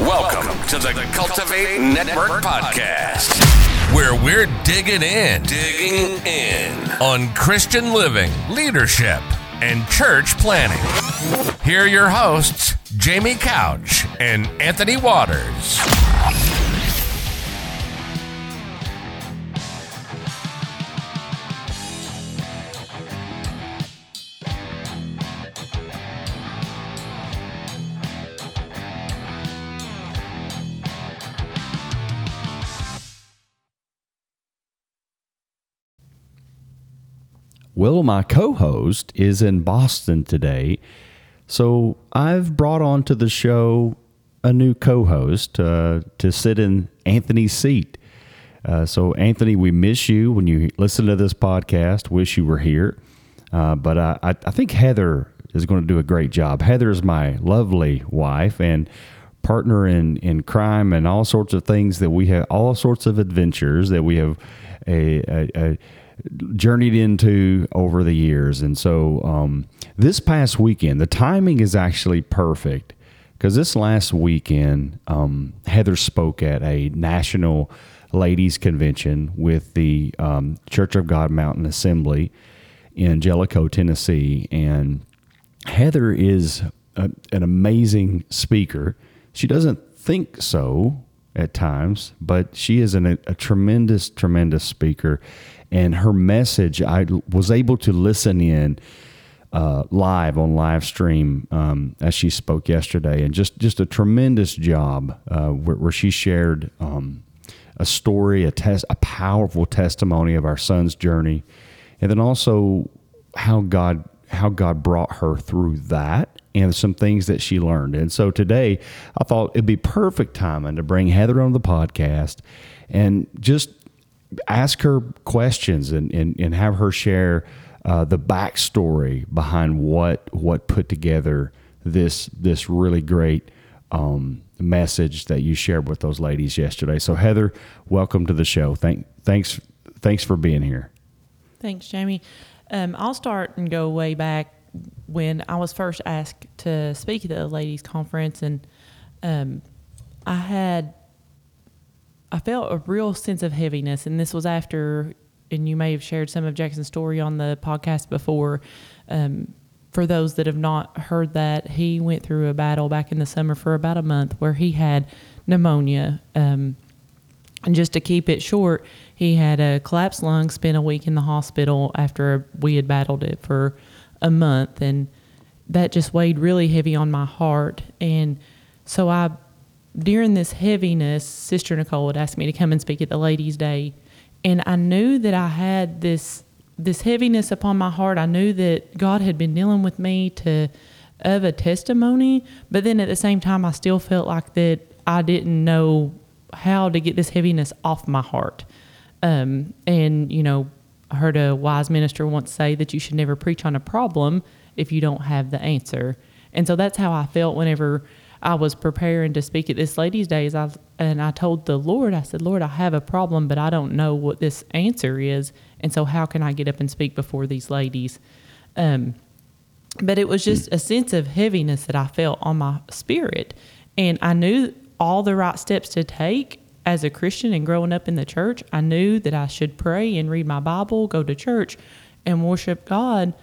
Welcome to the Cultivate Network Podcast, where we're digging in, digging in on Christian living, leadership, and church planning. Here are your hosts, Jamie Couch and Anthony Waters. Well, my co host is in Boston today. So I've brought on to the show a new co host uh, to sit in Anthony's seat. Uh, so, Anthony, we miss you when you listen to this podcast. Wish you were here. Uh, but I, I think Heather is going to do a great job. Heather is my lovely wife and partner in, in crime and all sorts of things that we have, all sorts of adventures that we have a, a, a journeyed into over the years. And so um, this past weekend, the timing is actually perfect because this last weekend, um, Heather spoke at a national ladies convention with the um, Church of God Mountain Assembly in Jellico, Tennessee. And Heather is a, an amazing speaker. She doesn't think so at times, but she is an, a, a tremendous, tremendous speaker. And her message, I was able to listen in uh, live on live stream um, as she spoke yesterday, and just just a tremendous job uh, where, where, she shared um, a story, a test, a powerful testimony of our son's journey, and then also how God how God brought her through that and some things that she learned. And so today, I thought it'd be perfect timing to bring Heather on the podcast and just ask her questions and, and, and have her share uh, the backstory behind what what put together this this really great um, message that you shared with those ladies yesterday. So Heather, welcome to the show. Thank thanks thanks for being here. Thanks, Jamie. Um, I'll start and go way back when I was first asked to speak at the ladies' conference, and um, I had I felt a real sense of heaviness, and this was after, and you may have shared some of Jackson's story on the podcast before. Um, for those that have not heard that, he went through a battle back in the summer for about a month where he had pneumonia. Um, and just to keep it short, he had a collapsed lung, spent a week in the hospital after we had battled it for a month. And that just weighed really heavy on my heart. And so I during this heaviness, Sister Nicole had asked me to come and speak at the Ladies' Day, and I knew that I had this this heaviness upon my heart. I knew that God had been dealing with me to of a testimony, but then at the same time, I still felt like that I didn't know how to get this heaviness off my heart. Um, and you know, I heard a wise minister once say that you should never preach on a problem if you don't have the answer. And so that's how I felt whenever I was preparing to speak at this ladies' days, I and I told the Lord, I said, Lord, I have a problem, but I don't know what this answer is, and so how can I get up and speak before these ladies? Um, but it was just a sense of heaviness that I felt on my spirit, and I knew all the right steps to take as a Christian and growing up in the church. I knew that I should pray and read my Bible, go to church, and worship God.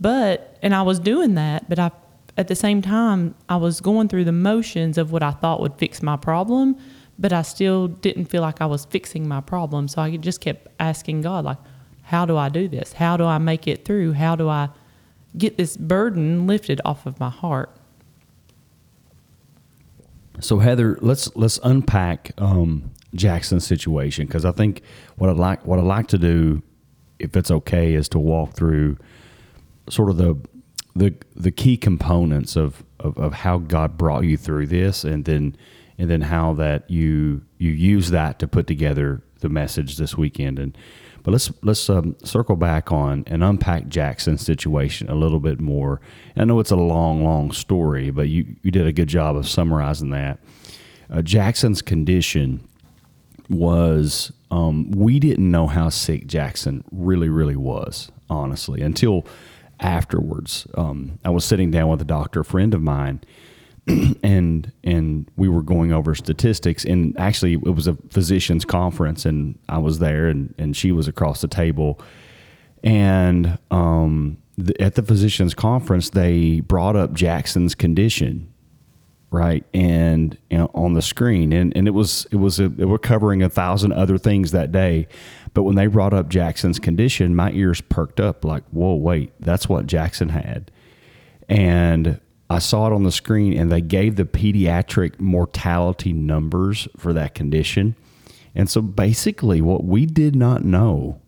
But and I was doing that, but I at the same time, I was going through the motions of what I thought would fix my problem, but I still didn't feel like I was fixing my problem. So I just kept asking God, like, how do I do this? How do I make it through? How do I get this burden lifted off of my heart? So Heather, let's let's unpack um, Jackson's situation because I think what I'd like what I'd like to do, if it's okay, is to walk through sort of the the the key components of, of, of how God brought you through this, and then and then how that you you use that to put together the message this weekend. And but let's let's um, circle back on and unpack Jackson's situation a little bit more. I know it's a long, long story, but you you did a good job of summarizing that. Uh, Jackson's condition was um, we didn't know how sick Jackson really, really was, honestly, until afterwards. Um, I was sitting down with a doctor friend of mine, and and we were going over statistics. And actually, it was a physicians conference, and I was there, and, and she was across the table. And um, the, at the physicians conference, they brought up Jackson's condition, right? And you know, on the screen, and, and it was it was a, were covering a thousand other things that day, but when they brought up Jackson's condition, my ears perked up like, whoa, wait, that's what Jackson had, and I saw it on the screen, and they gave the pediatric mortality numbers for that condition. And so basically, what we did not know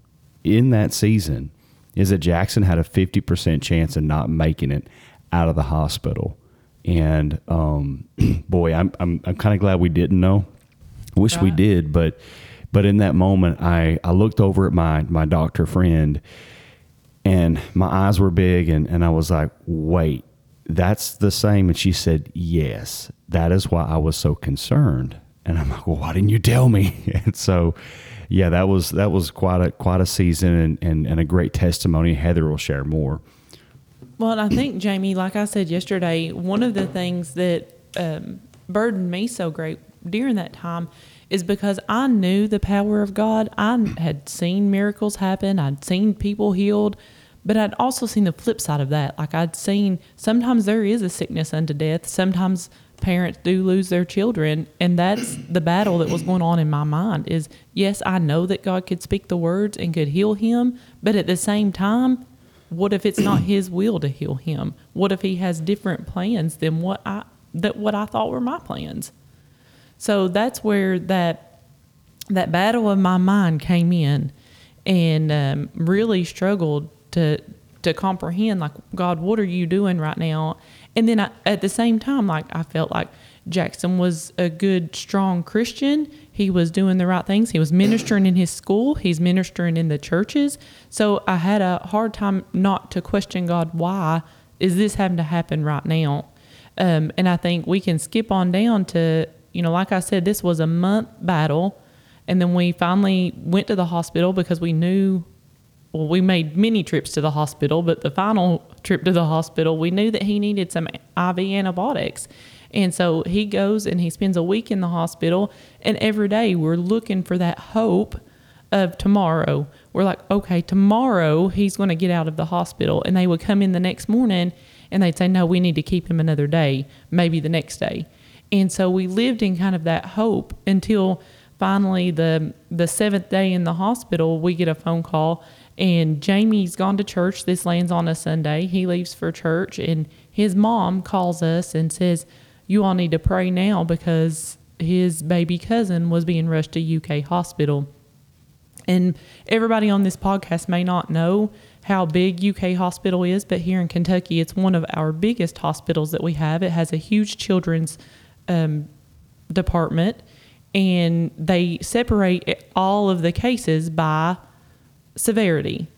in that season is that Jackson had a 50% chance of not making it out of the hospital. And um, boy, I'm, I'm, I'm kind of glad we didn't know. Wish we did, but but in that moment, I, I looked over at my my doctor friend, and my eyes were big, and, and I was like, wait, that's the same. And she said, yes, that is why I was so concerned. And I'm like, well, why didn't you tell me? And so, yeah, that was that was quite a quite a season and, and, and a great testimony. Heather will share more. Well, and I think Jamie, like I said yesterday, one of the things that um, burdened me so great during that time is because I knew the power of God. I had seen miracles happen. I'd seen people healed, but I'd also seen the flip side of that. Like I'd seen sometimes there is a sickness unto death. Sometimes parents do lose their children, and that's the battle that was going on in my mind. Is yes, I know that God could speak the words and could heal him, but at the same time, what if it's not his will to heal him? What if he has different plans than what I that what I thought were my plans? So that's where that that battle of my mind came in, and um, really struggled to to comprehend like God, what are you doing right now? And then I, at the same time, like I felt like Jackson was a good, strong Christian. He was doing the right things. He was ministering in his school. He's ministering in the churches. So I had a hard time not to question God. Why is this having to happen right now? Um, and I think we can skip on down to, you know, like I said, this was a month battle. And then we finally went to the hospital because we knew, well, we made many trips to the hospital, but the final trip to the hospital, we knew that he needed some IV antibiotics. And so he goes and he spends a week in the hospital. And every day we're looking for that hope of tomorrow. We're like, okay, tomorrow he's going to get out of the hospital. And they would come in the next morning and they'd say, no, we need to keep him another day, maybe the next day. And so we lived in kind of that hope until finally the the seventh day in the hospital, we get a phone call and Jamie's gone to church. This lands on a Sunday. He leaves for church and his mom calls us and says, You all need to pray now because his baby cousin was being rushed to UK hospital. And everybody on this podcast may not know how big UK hospital is, but here in Kentucky, it's one of our biggest hospitals that we have. It has a huge children's um, department, and they separate all of the cases by severity.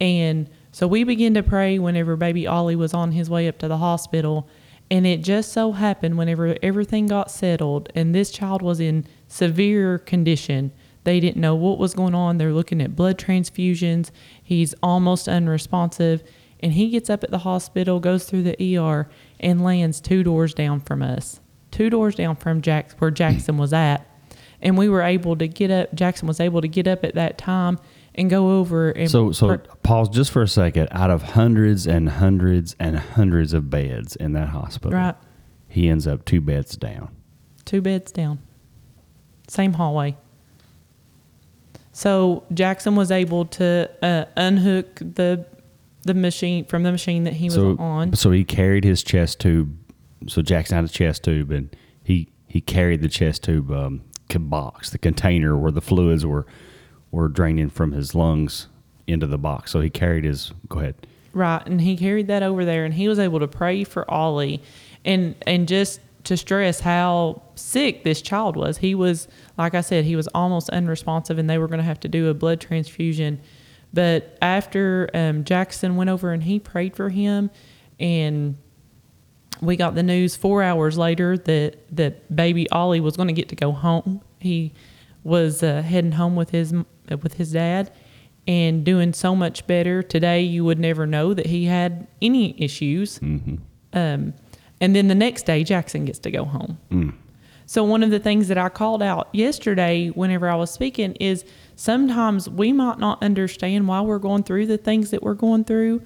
And so we began to pray whenever baby Ollie was on his way up to the hospital. And it just so happened whenever everything got settled and this child was in severe condition, they didn't know what was going on. They're looking at blood transfusions. He's almost unresponsive. And he gets up at the hospital, goes through the ER, and lands two doors down from us, two doors down from where Jackson was at. And we were able to get up, Jackson was able to get up at that time and go over and So, so pr- pause just for a second. Out of hundreds and hundreds and hundreds of beds in that hospital, Right. he ends up two beds down. two beds down, same hallway. So Jackson was able to uh, unhook the the machine from the machine that he was So, on. so he carried his chest tube. So Jackson had a chest tube, and he he carried the chest tube um, box, the container where the fluids were were draining from his lungs into the box. So he carried his. Go ahead. Right, and he carried that over there, and he was able to pray for Ollie, and and just to stress how sick this child was. He was, like I said, he was almost unresponsive, and they were going to have to do a blood transfusion. But after um, Jackson went over and he prayed for him, and we got the news four hours later that that baby Ollie was going to get to go home. He was uh, heading home with his with his dad and doing so much better. Today, you would never know that he had any issues. Um, and then the next day, Jackson gets to go home. So, one of the things that I called out yesterday whenever I was speaking is sometimes we might not understand why we're going through the things that we're going through.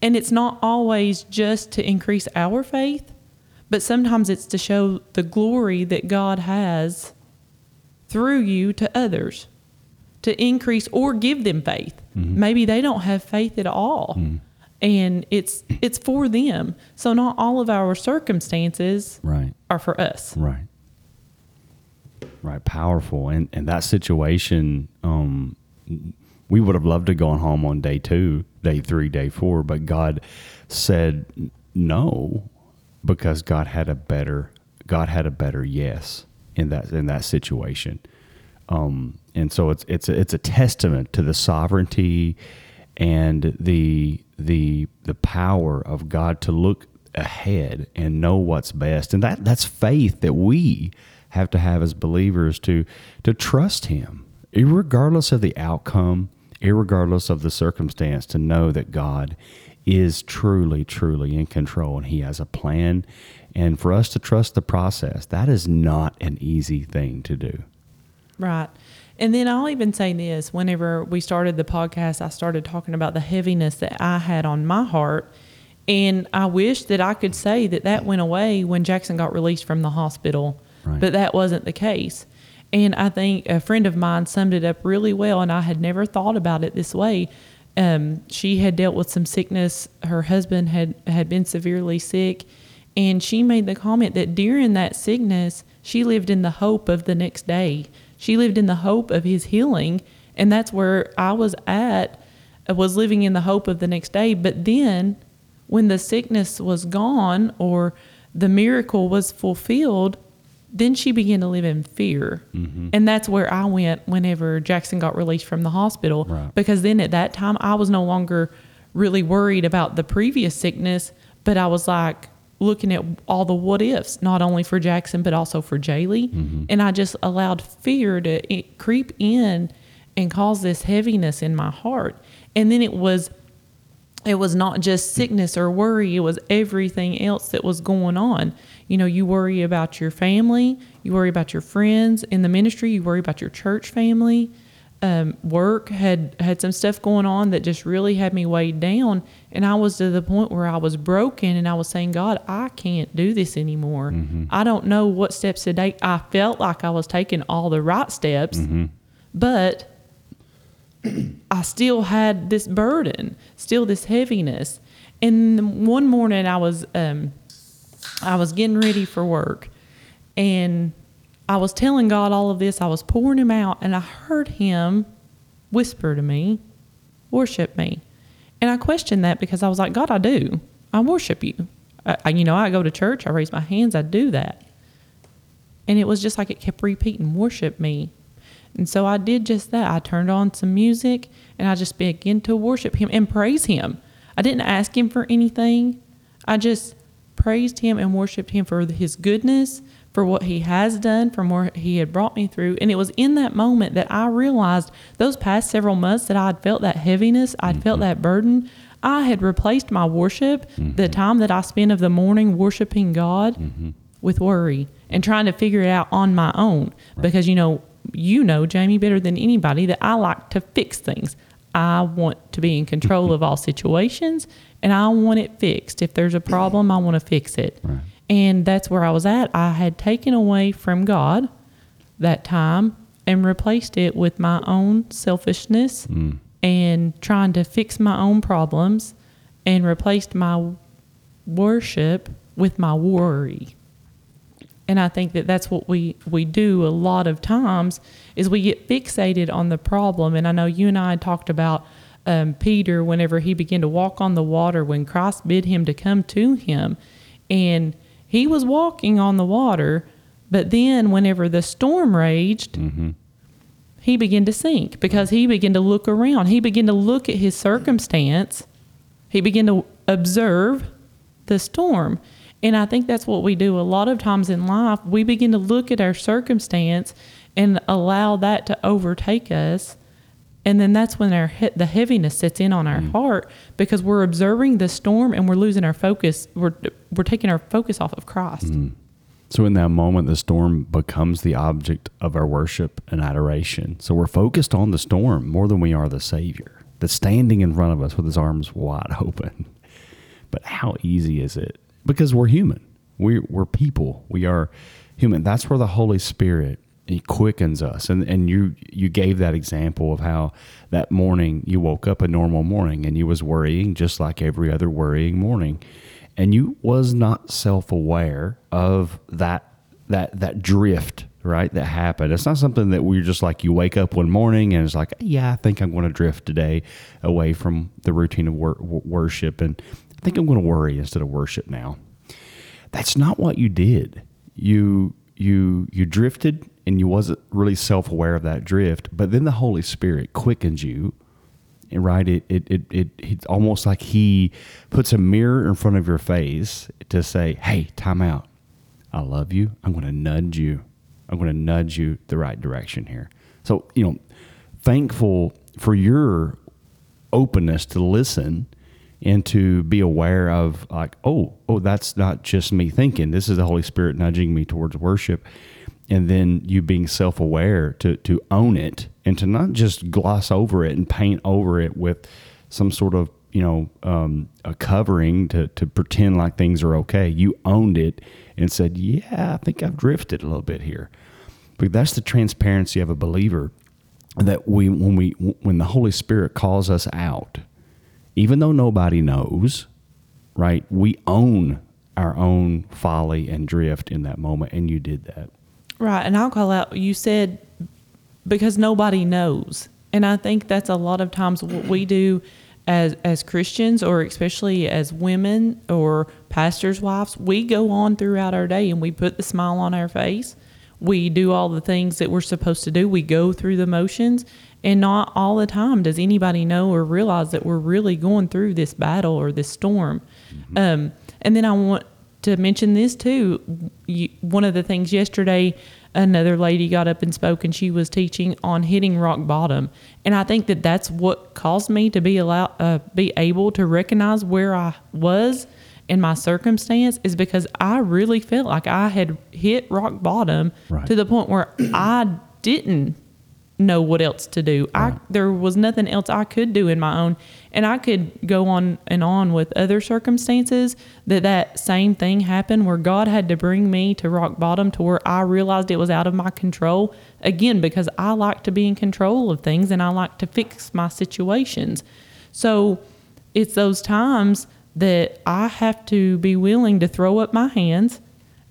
And it's not always just to increase our faith, but sometimes it's to show the glory that God has through you to others to increase or give them faith. Maybe they don't have faith at all. And it's it's for them. So not all of our circumstances Right. are for us. Right. Right. Powerful. And and that situation, um, we would have loved to gone home on day two, day three, day four, but God said no because God had a better God had a better yes in that in that situation. Um, and so it's it's a, it's a testament to the sovereignty and the the the power of God to look ahead and know what's best, and that that's faith that we have to have as believers to to trust Him, regardless of the outcome, regardless of the circumstance, to know that God is truly truly in control and He has a plan, and for us to trust the process, that is not an easy thing to do. Right. And then I'll even say this whenever we started the podcast, I started talking about the heaviness that I had on my heart. And I wish that I could say that that went away when Jackson got released from the hospital, Right. but that wasn't the case. And I think a friend of mine summed it up really well, and I had never thought about it this way. Um, she had dealt with some sickness. Her husband had, had been severely sick. And she made the comment that during that sickness, she lived in the hope of the next day. She lived in the hope of his healing. And that's where I was at, uh, was living in the hope of the next day. But then when the sickness was gone or the miracle was fulfilled, then she began to live in fear. And that's where I went whenever Jackson got released from the hospital. Right. Because then at that time, I was no longer really worried about the previous sickness, but I was like looking at all the what ifs, not only for Jackson, but also for Jaylee. Mm-hmm. And I just allowed fear to creep in and cause this heaviness in my heart. And then it was it was not just sickness or worry, it was everything else that was going on. You know, you worry about your family, you worry about your friends in the ministry, you worry about your church family. Um, work had had some stuff going on that just really had me weighed down, and I was to the point where I was broken, and I was saying, God, I can't do this anymore. I don't know what steps to take. I felt like I was taking all the right steps, but I still had this burden, still this heaviness. And one morning I was um, I was getting ready for work and I was telling God all of this. I was pouring him out and I heard him whisper to me, worship me. And I questioned that because I was like, God, I do. I worship you. I, you know, I go to church, I raise my hands, I do that. And it was just like it kept repeating, worship me. And so I did just that. I turned on some music and I just began to worship him and praise him. I didn't ask him for anything. I just praised him and worshiped him for his goodness, for what he has done, from where he had brought me through. And it was in that moment that I realized those past several months that I had felt that heaviness, I'd felt mm-hmm. that burden. I had replaced my worship, the mm-hmm. time that I spent of the morning worshiping God, mm-hmm. with worry and trying to figure it out on my own. Because you know, you know, Jamie, better than anybody, that I like to fix things. I want to be in control of all situations and I want it fixed. If there's a problem, I want to fix it. Right. And that's where I was at. I had taken away from God that time and replaced it with my own selfishness and trying to fix my own problems and replaced my worship with my worry. And I think that that's what we, we do a lot of times is we get fixated on the problem. And I know you and I talked about um, Peter whenever he began to walk on the water when Christ bid him to come to him. And he was walking on the water, but then whenever the storm raged, mm-hmm. he began to sink because he began to look around. He began to look at his circumstance. He began to observe the storm. And I think that's what we do a lot of times in life. We begin to look at our circumstance and allow that to overtake us. And then that's when our he- the heaviness sets in on our mm. heart because we're observing the storm and we're losing our focus. We're we're taking our focus off of Christ. Mm. So, in that moment, the storm becomes the object of our worship and adoration. So, we're focused on the storm more than we are the Savior that's standing in front of us with his arms wide open. But how easy is it? Because we're human, we, we're people, we are human. That's where the Holy Spirit he quickens us. And and you you gave that example of how that morning you woke up a normal morning and you was worrying just like every other worrying morning. And you was not self-aware of that that that drift right that happened. It's not something that we're just like you wake up one morning and it's like yeah i think i'm going to drift today away from the routine of wor- worship and i think i'm going to worry instead of worship now. That's not what you did. You you you drifted and you wasn't really self-aware of that drift but then the holy spirit quickens you right? It, it it it it's almost like he puts a mirror in front of your face to say hey time out. I love you. I'm going to nudge you. I'm going to nudge you the right direction here. So you know thankful for your openness to listen and to be aware of like oh oh that's not just me thinking. This is the holy spirit nudging me towards worship and then you being self-aware to to own it and to not just gloss over it and paint over it with some sort of you know um, a covering to to pretend like things are okay. You owned it and said, "Yeah, I think I've drifted a little bit here." But that's the transparency of a believer that we when we when the Holy Spirit calls us out, even though nobody knows, right? We own our own folly and drift in that moment, and you did that. Right. And I'll call out, you said because nobody knows. And I think that's a lot of times what we do as as Christians or especially as women or pastors' wives, we go on throughout our day and we put the smile on our face. We do all the things that we're supposed to do. We go through the motions and not all the time does anybody know or realize that we're really going through this battle or this storm. Mm-hmm. Um, and then I want to mention this too. You, one of the things yesterday, another lady got up and spoke, and she was teaching on hitting rock bottom. And I think that that's what caused me to be allowed, uh, be able to recognize where I was in my circumstance is because I really felt like I had hit rock bottom right. to the point where I didn't know what else to do. Right. I there was nothing else I could do in my own, and I could go on and on with other circumstances that that same thing happened where God had to bring me to rock bottom to where I realized it was out of my control again because I like to be in control of things and I like to fix my situations. So it's those times that I have to be willing to throw up my hands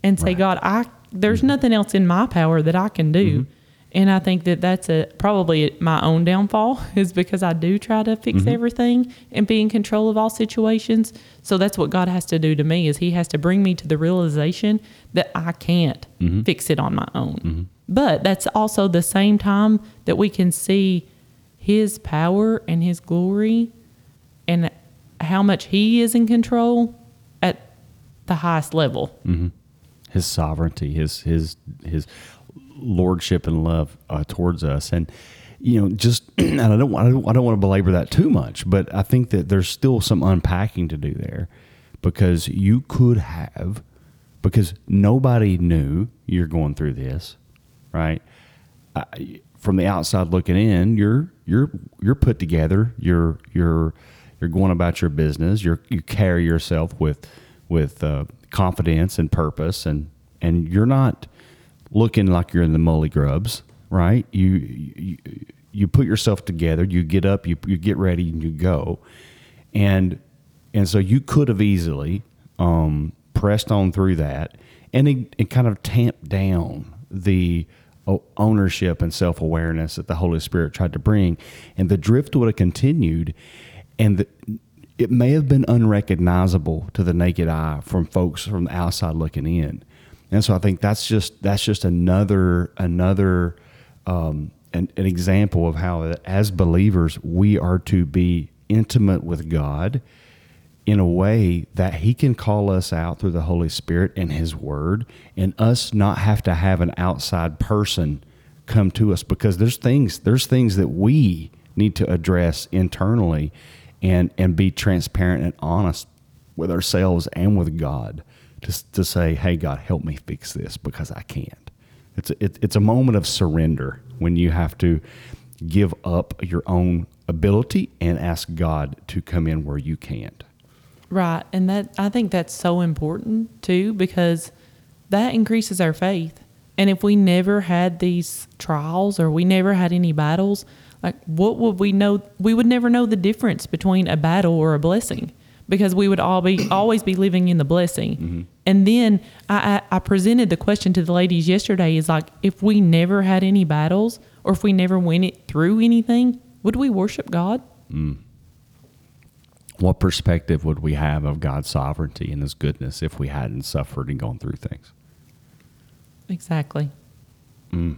and say, right. God, I there's nothing else in my power that I can do. Mm-hmm and I think that that's a probably my own downfall is because I do try to fix mm-hmm. everything and be in control of all situations. So that's what God has to do to me is He has to bring me to the realization that I can't mm-hmm. fix it on my own. Mm-hmm. But that's also the same time that we can see His power and His glory and how much He is in control at the highest level. Mm-hmm. His sovereignty, His His His lordship and love uh, towards us. And you know, just and I don't, I don't I don't want to belabor that too much, but I think that there's still some unpacking to do there because you could have because nobody knew you're going through this, right? I, from the outside looking in, you're you're you're put together. You're you're you're going about your business. You're you carry yourself with with uh, confidence and purpose, and and you're not looking like you're in the mully grubs, right? You, you you put yourself together, you get up, you you get ready, and you go, and and so you could have easily um, pressed on through that, and it, it kind of tamped down the ownership and self awareness that the Holy Spirit tried to bring, and the drift would have continued, and the, it may have been unrecognizable to the naked eye from folks from the outside looking in. And so I think that's just that's just another another um, an, an example of how as believers we are to be intimate with God in a way that he can call us out through the Holy Spirit and his word and us not have to have an outside person come to us because there's things there's things that we need to address internally and and be transparent and honest with ourselves and with God Just to say, hey, God, help me fix this because I can't. It's a, it, it's a moment of surrender when you have to give up your own ability and ask God to come in where you can't. Right. And that I think that's so important too because that increases our faith. And if we never had these trials or we never had any battles, like what would we know? We would never know the difference between a battle or a blessing because we would all be always be living in the blessing. Mm-hmm. And then I, I, I presented the question to the ladies yesterday is like, if we never had any battles or if we never went it through anything, would we worship God? Mm. What perspective would we have of God's sovereignty and His goodness if we hadn't suffered and gone through things? Exactly. Mm.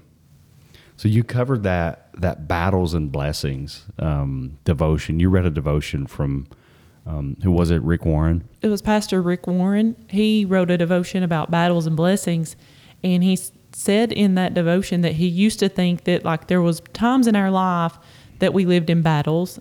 So you covered that that battles and blessings um, devotion. You read a devotion from um, who was it? Rick Warren. It was Pastor Rick Warren. He wrote a devotion about battles and blessings, and he said in that devotion that he used to think that like there was times in our life that we lived in battles,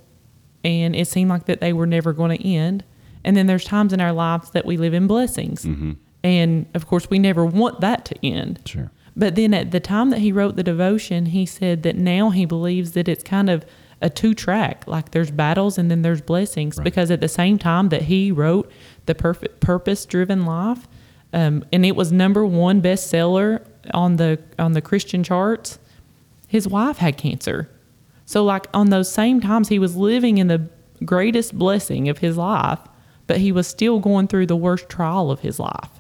and it seemed like that they were never going to end. And then there's times in our lives that we live in blessings, mm-hmm. and of course we never want that to end. Sure. But then at the time that he wrote the devotion, he said that now he believes that it's kind of a two track, like there's battles and then there's blessings. Right. Because at the same time that he wrote the perfect purpose driven life, um, and it was number one bestseller on the on the Christian charts, his wife had cancer. So like on those same times he was living in the greatest blessing of his life, but he was still going through the worst trial of his life.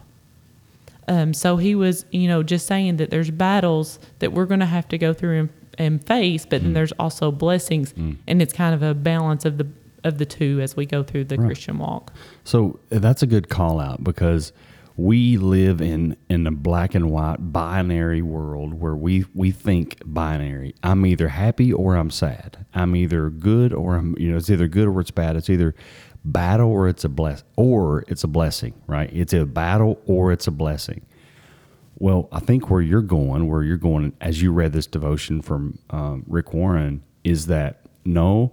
Um, so he was, you know, just saying that there's battles that we're going to have to go through and, and face, but mm. then there's also blessings, mm. and it's kind of a balance of the of the two as we go through the right. Christian walk. So uh, that's a good call out because we live in in a black and white binary world where we we think binary. I'm either happy or I'm sad. I'm either good or I'm you know it's either good or it's bad. It's either battle or it's a bless or it's a blessing, right? It's a battle or it's a blessing. Well, I think where you're going, where you're going, as you read this devotion from um, Rick Warren, is that no,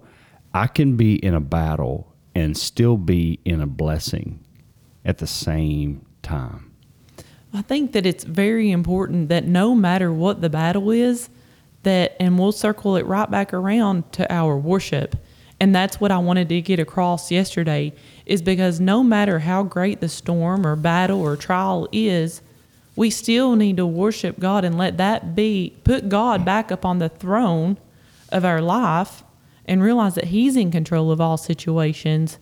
I can be in a battle and still be in a blessing at the same time. I think that it's very important that no matter what the battle is, that, and we'll circle it right back around to our worship and that's what I wanted to get across yesterday is because no matter how great the storm or battle or trial is, we still need to worship God and let that be put God back up on the throne of our life and realize that he's in control of all situations.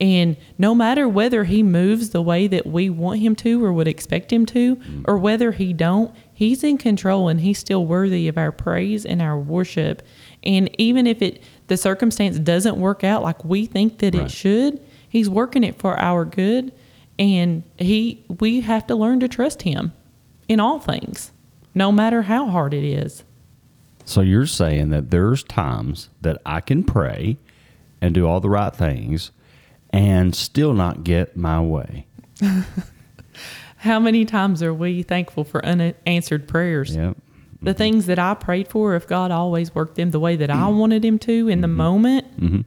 And no matter whether he moves the way that we want him to or would expect him to mm. or whether he don't he's in control and he's still worthy of our praise and our worship. And even if it the circumstance doesn't work out like we think that right. it should, he's working it for our good and he we have to learn to trust him in all things, no matter how hard it is. So you're saying that there's times that I can pray and do all the right things and still not get my way. How many times are we thankful for unanswered prayers? Yep the mm-hmm. things that I prayed for, if God always worked them the way that I wanted Him to in the mm-hmm. moment, mm-hmm.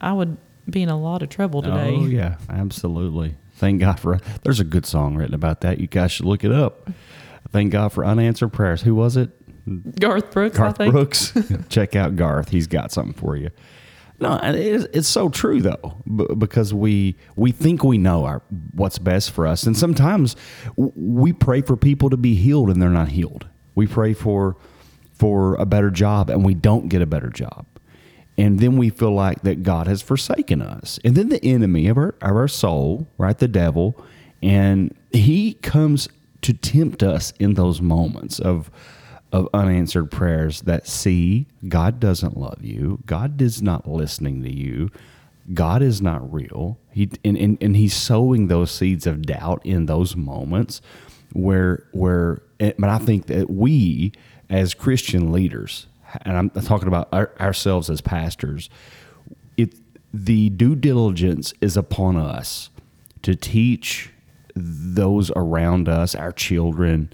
I would be in a lot of trouble today. Oh yeah, absolutely. Thank God for. There's a good song written about that. You guys should look it up. Thank God for unanswered prayers. Who was it? Garth Brooks. Garth Brooks. Check out Garth. He's got something for you. No, it's, it's so true though, because we we think we know our what's best for us, and sometimes we pray for people to be healed and they're not healed. We pray for for a better job and we don't get a better job. And then we feel like that God has forsaken us. And then the enemy of our, of our soul, right, the devil, and he comes to tempt us in those moments of of unanswered prayers that see God doesn't love you, God is not listening to you, God is not real. He and, and, and he's sowing those seeds of doubt in those moments where where but I think that we as Christian leaders, and I'm talking about our, ourselves as pastors, it the due diligence is upon us to teach those around us, our children,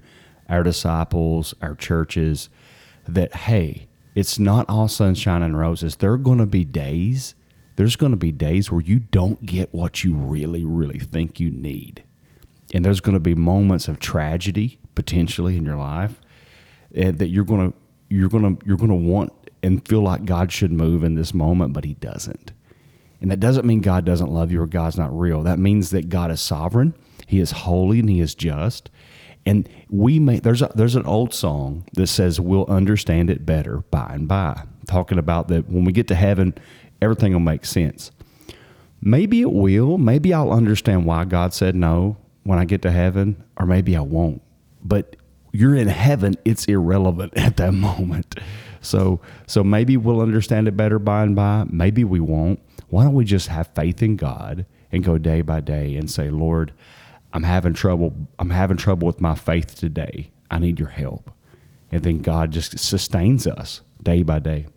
our disciples, our churches, that hey, it's not all sunshine and roses. There are going to be days. There's going to be days where you don't get what you really, really think you need and there's going to be moments of tragedy potentially in your life eh, that you're going to you're to you're to want and feel like God should move in this moment, but He doesn't. And that doesn't mean God doesn't love you or God's not real. That means that God is sovereign, He is holy, and He is just. And we may there's a, there's an old song that says we'll understand it better by and by, talking about that when we get to heaven, everything will make sense. Maybe it will. Maybe I'll understand why God said no when I get to heaven, or maybe I won't. But you're in heaven, it's irrelevant at that moment. So so maybe we'll understand it better by and by. Maybe we won't. Why don't we just have faith in God and go day by day and say, Lord, I'm having trouble. I'm having trouble with my faith today. I need your help. And then God just sustains us day by day.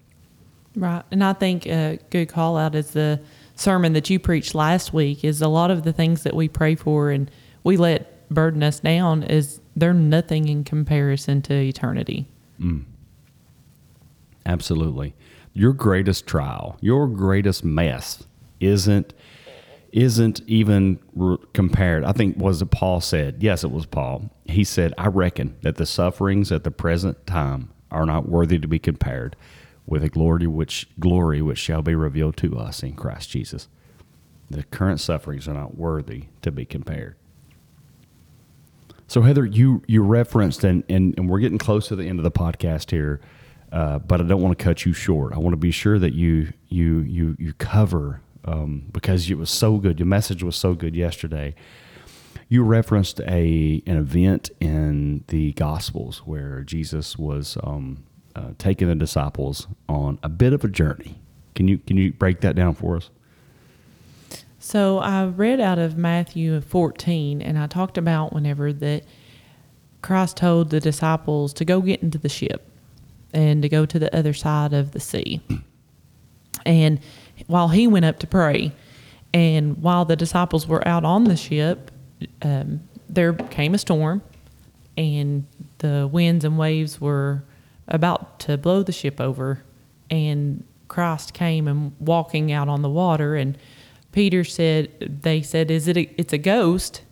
Right. And I think a good call out is the sermon that you preached last week is a lot of the things that we pray for and we let burden us down is they're nothing in comparison to eternity. Mm. Absolutely. Your greatest trial, your greatest mess isn't isn't even re- compared. I think was it Paul said. Yes, it was Paul. He said, "I reckon that the sufferings at the present time are not worthy to be compared with the glory which glory which shall be revealed to us in Christ Jesus." The current sufferings are not worthy to be compared. So Heather, you you referenced and and, and we're getting close to the end of the podcast here, uh, but I don't want to cut you short. I want to be sure that you you you you cover um, because it was so good. Your message was so good yesterday. You referenced a an event in the Gospels where Jesus was um, uh, taking the disciples on a bit of a journey. Can you can you break that down for us? So I read out of Matthew 14, and I talked about whenever that Christ told the disciples to go get into the ship and to go to the other side of the sea. And while he went up to pray, and while the disciples were out on the ship, um, there came a storm, and the winds and waves were about to blow the ship over. And Christ came and walking out on the water, and Peter said, "They said, is it? A, it's a ghost?"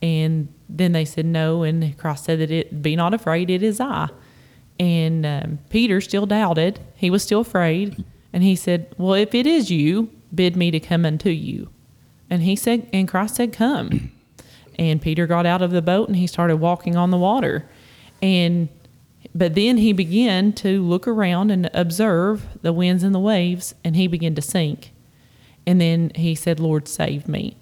And then they said no, and Christ said that it be not afraid, it is I. And um, Peter still doubted; he was still afraid, and he said, "Well, if it is you, bid me to come unto you." And he said, and Christ said, "Come." And Peter got out of the boat and he started walking on the water, and but then he began to look around and observe the winds and the waves, and he began to sink. And then he said, Lord, save me.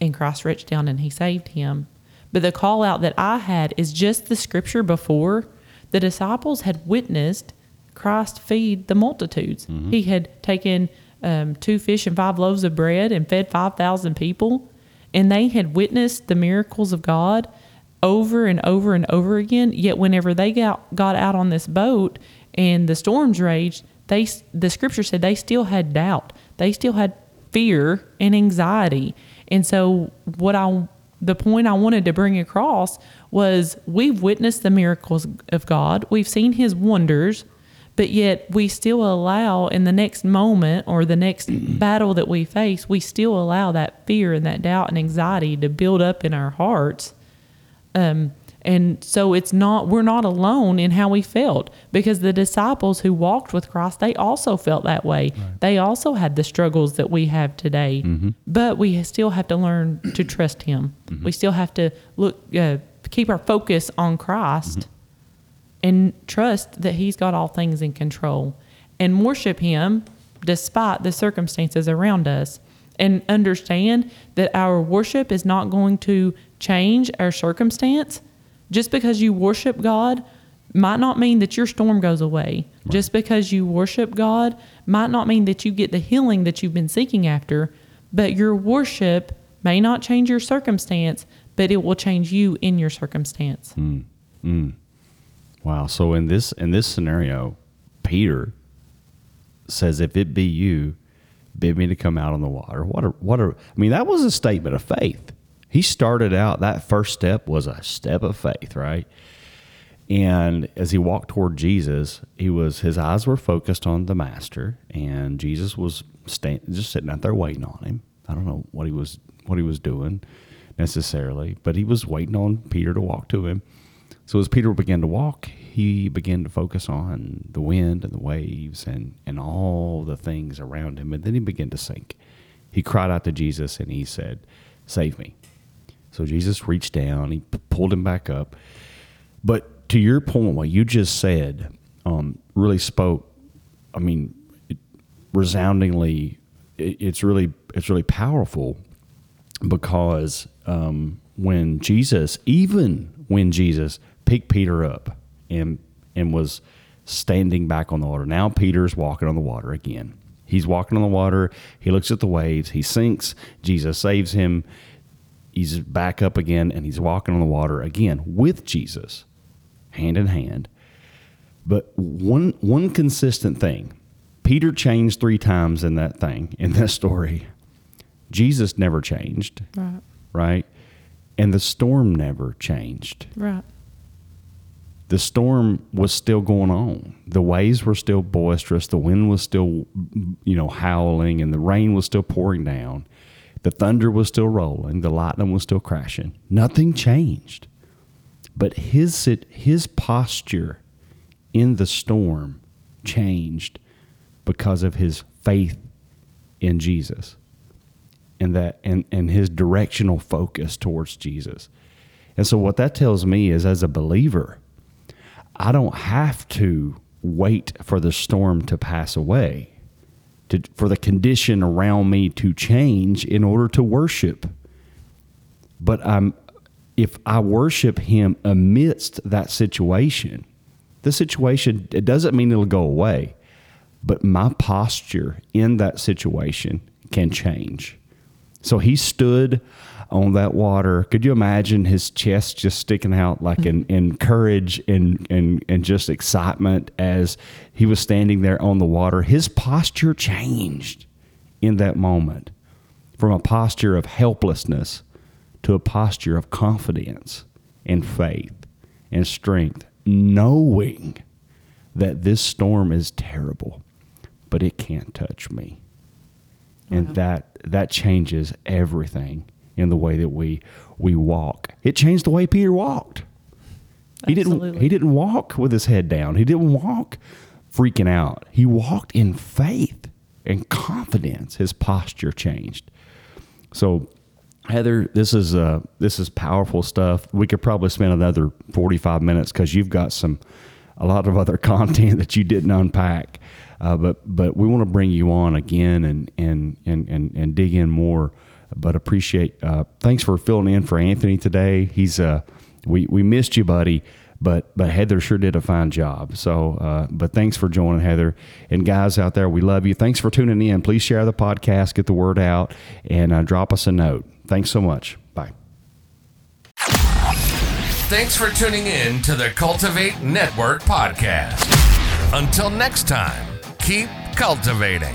And Christ reached down and he saved him. But the call out that I had is just the scripture before the disciples had witnessed Christ feed the multitudes. He had taken um, two fish and five loaves of bread and fed 5,000 people. And they had witnessed the miracles of God over and over and over again. Yet, whenever they got, got out on this boat and the storms raged, they the scripture said they still had doubt. They still had fear and anxiety. And so, what I the point I wanted to bring across was we've witnessed the miracles of God. We've seen His wonders, but yet we still allow in the next moment or the next battle that we face, we still allow that fear and that doubt and anxiety to build up in our hearts. Um, and so it's not we're not alone in how we felt because the disciples who walked with Christ they also felt that way. They also had the struggles that we have today. Mm-hmm. But we still have to learn to trust him. Mm-hmm. We still have to look uh, keep our focus on Christ mm-hmm. and trust that he's got all things in control and worship him despite the circumstances around us and understand that our worship is not going to change our circumstance just because you worship God might not mean that your storm goes away. Just because you worship God might not mean that you get the healing that you've been seeking after, but your worship may not change your circumstance, but it will change you in your circumstance. Hmm. Hmm. Wow. So in this in this scenario, Peter says, "If it be you, bid me to come out on the water." What a what a. I mean, that was a statement of faith. He started out. That first step was a step of faith, right? And as he walked toward Jesus, he was his eyes were focused on the master, and Jesus was stand, just sitting out there waiting on him. I don't know what he was what he was doing. necessarily, but he was waiting on Peter to walk to him. So as Peter began to walk, he began to focus on the wind and the waves and, and all the things around him. And then he began to sink. He cried out to Jesus and he said, Save me. So Jesus reached down, he pulled him back up. But to your point, what you just said um, really spoke, I mean, it, resoundingly, it, it's really it's really powerful because um, when Jesus, even when Jesus picked Peter up and and was standing back on the water, now Peter's walking on the water again. He's walking on the water. He looks at the waves. He sinks. Jesus saves him. He's back up again and he's walking on the water again with Jesus, hand in hand. But one one consistent thing, Peter changed three times in that thing in that story. Jesus never changed, Right. right? And the storm never changed. Right. The storm was still going on. The waves were still boisterous. The wind was still, you know, howling, and the rain was still pouring down. The thunder was still rolling. The lightning was still crashing. Nothing changed. But his his posture in the storm changed because of his faith in Jesus and that and, and his directional focus towards Jesus. And so what that tells me is as a believer, I don't have to wait for the storm to pass away, to, for the condition around me to change in order to worship. But I'm, if I worship Him amidst that situation, the situation, it doesn't mean it'll go away, but my posture in that situation can change. So he stood on that water. Could you imagine his chest just sticking out like in, in courage and, and, and just excitement as he was standing there on the water? His posture changed in that moment from a posture of helplessness to a posture of confidence and faith and strength, knowing that this storm is terrible, but it can't touch me and that that changes everything in the way that we we walk. It changed the way Peter walked. He didn't he didn't walk with his head down. He didn't walk freaking out. He walked in faith and confidence. His posture changed. So Heather, this is uh this is powerful stuff. We could probably spend another 45 minutes cuz you've got some a lot of other content that you didn't unpack. Uh, but but we want to bring you on again and and and and, and dig in more. But appreciate uh, thanks for filling in for Anthony today. He's uh we we missed you, buddy. But but Heather sure did a fine job. So uh, but thanks for joining Heather and guys out there. We love you. Thanks for tuning in. Please share the podcast, get the word out, and uh, drop us a note. Thanks so much. Bye. Thanks for tuning in to the Cultivate Network podcast. Until next time, keep cultivating.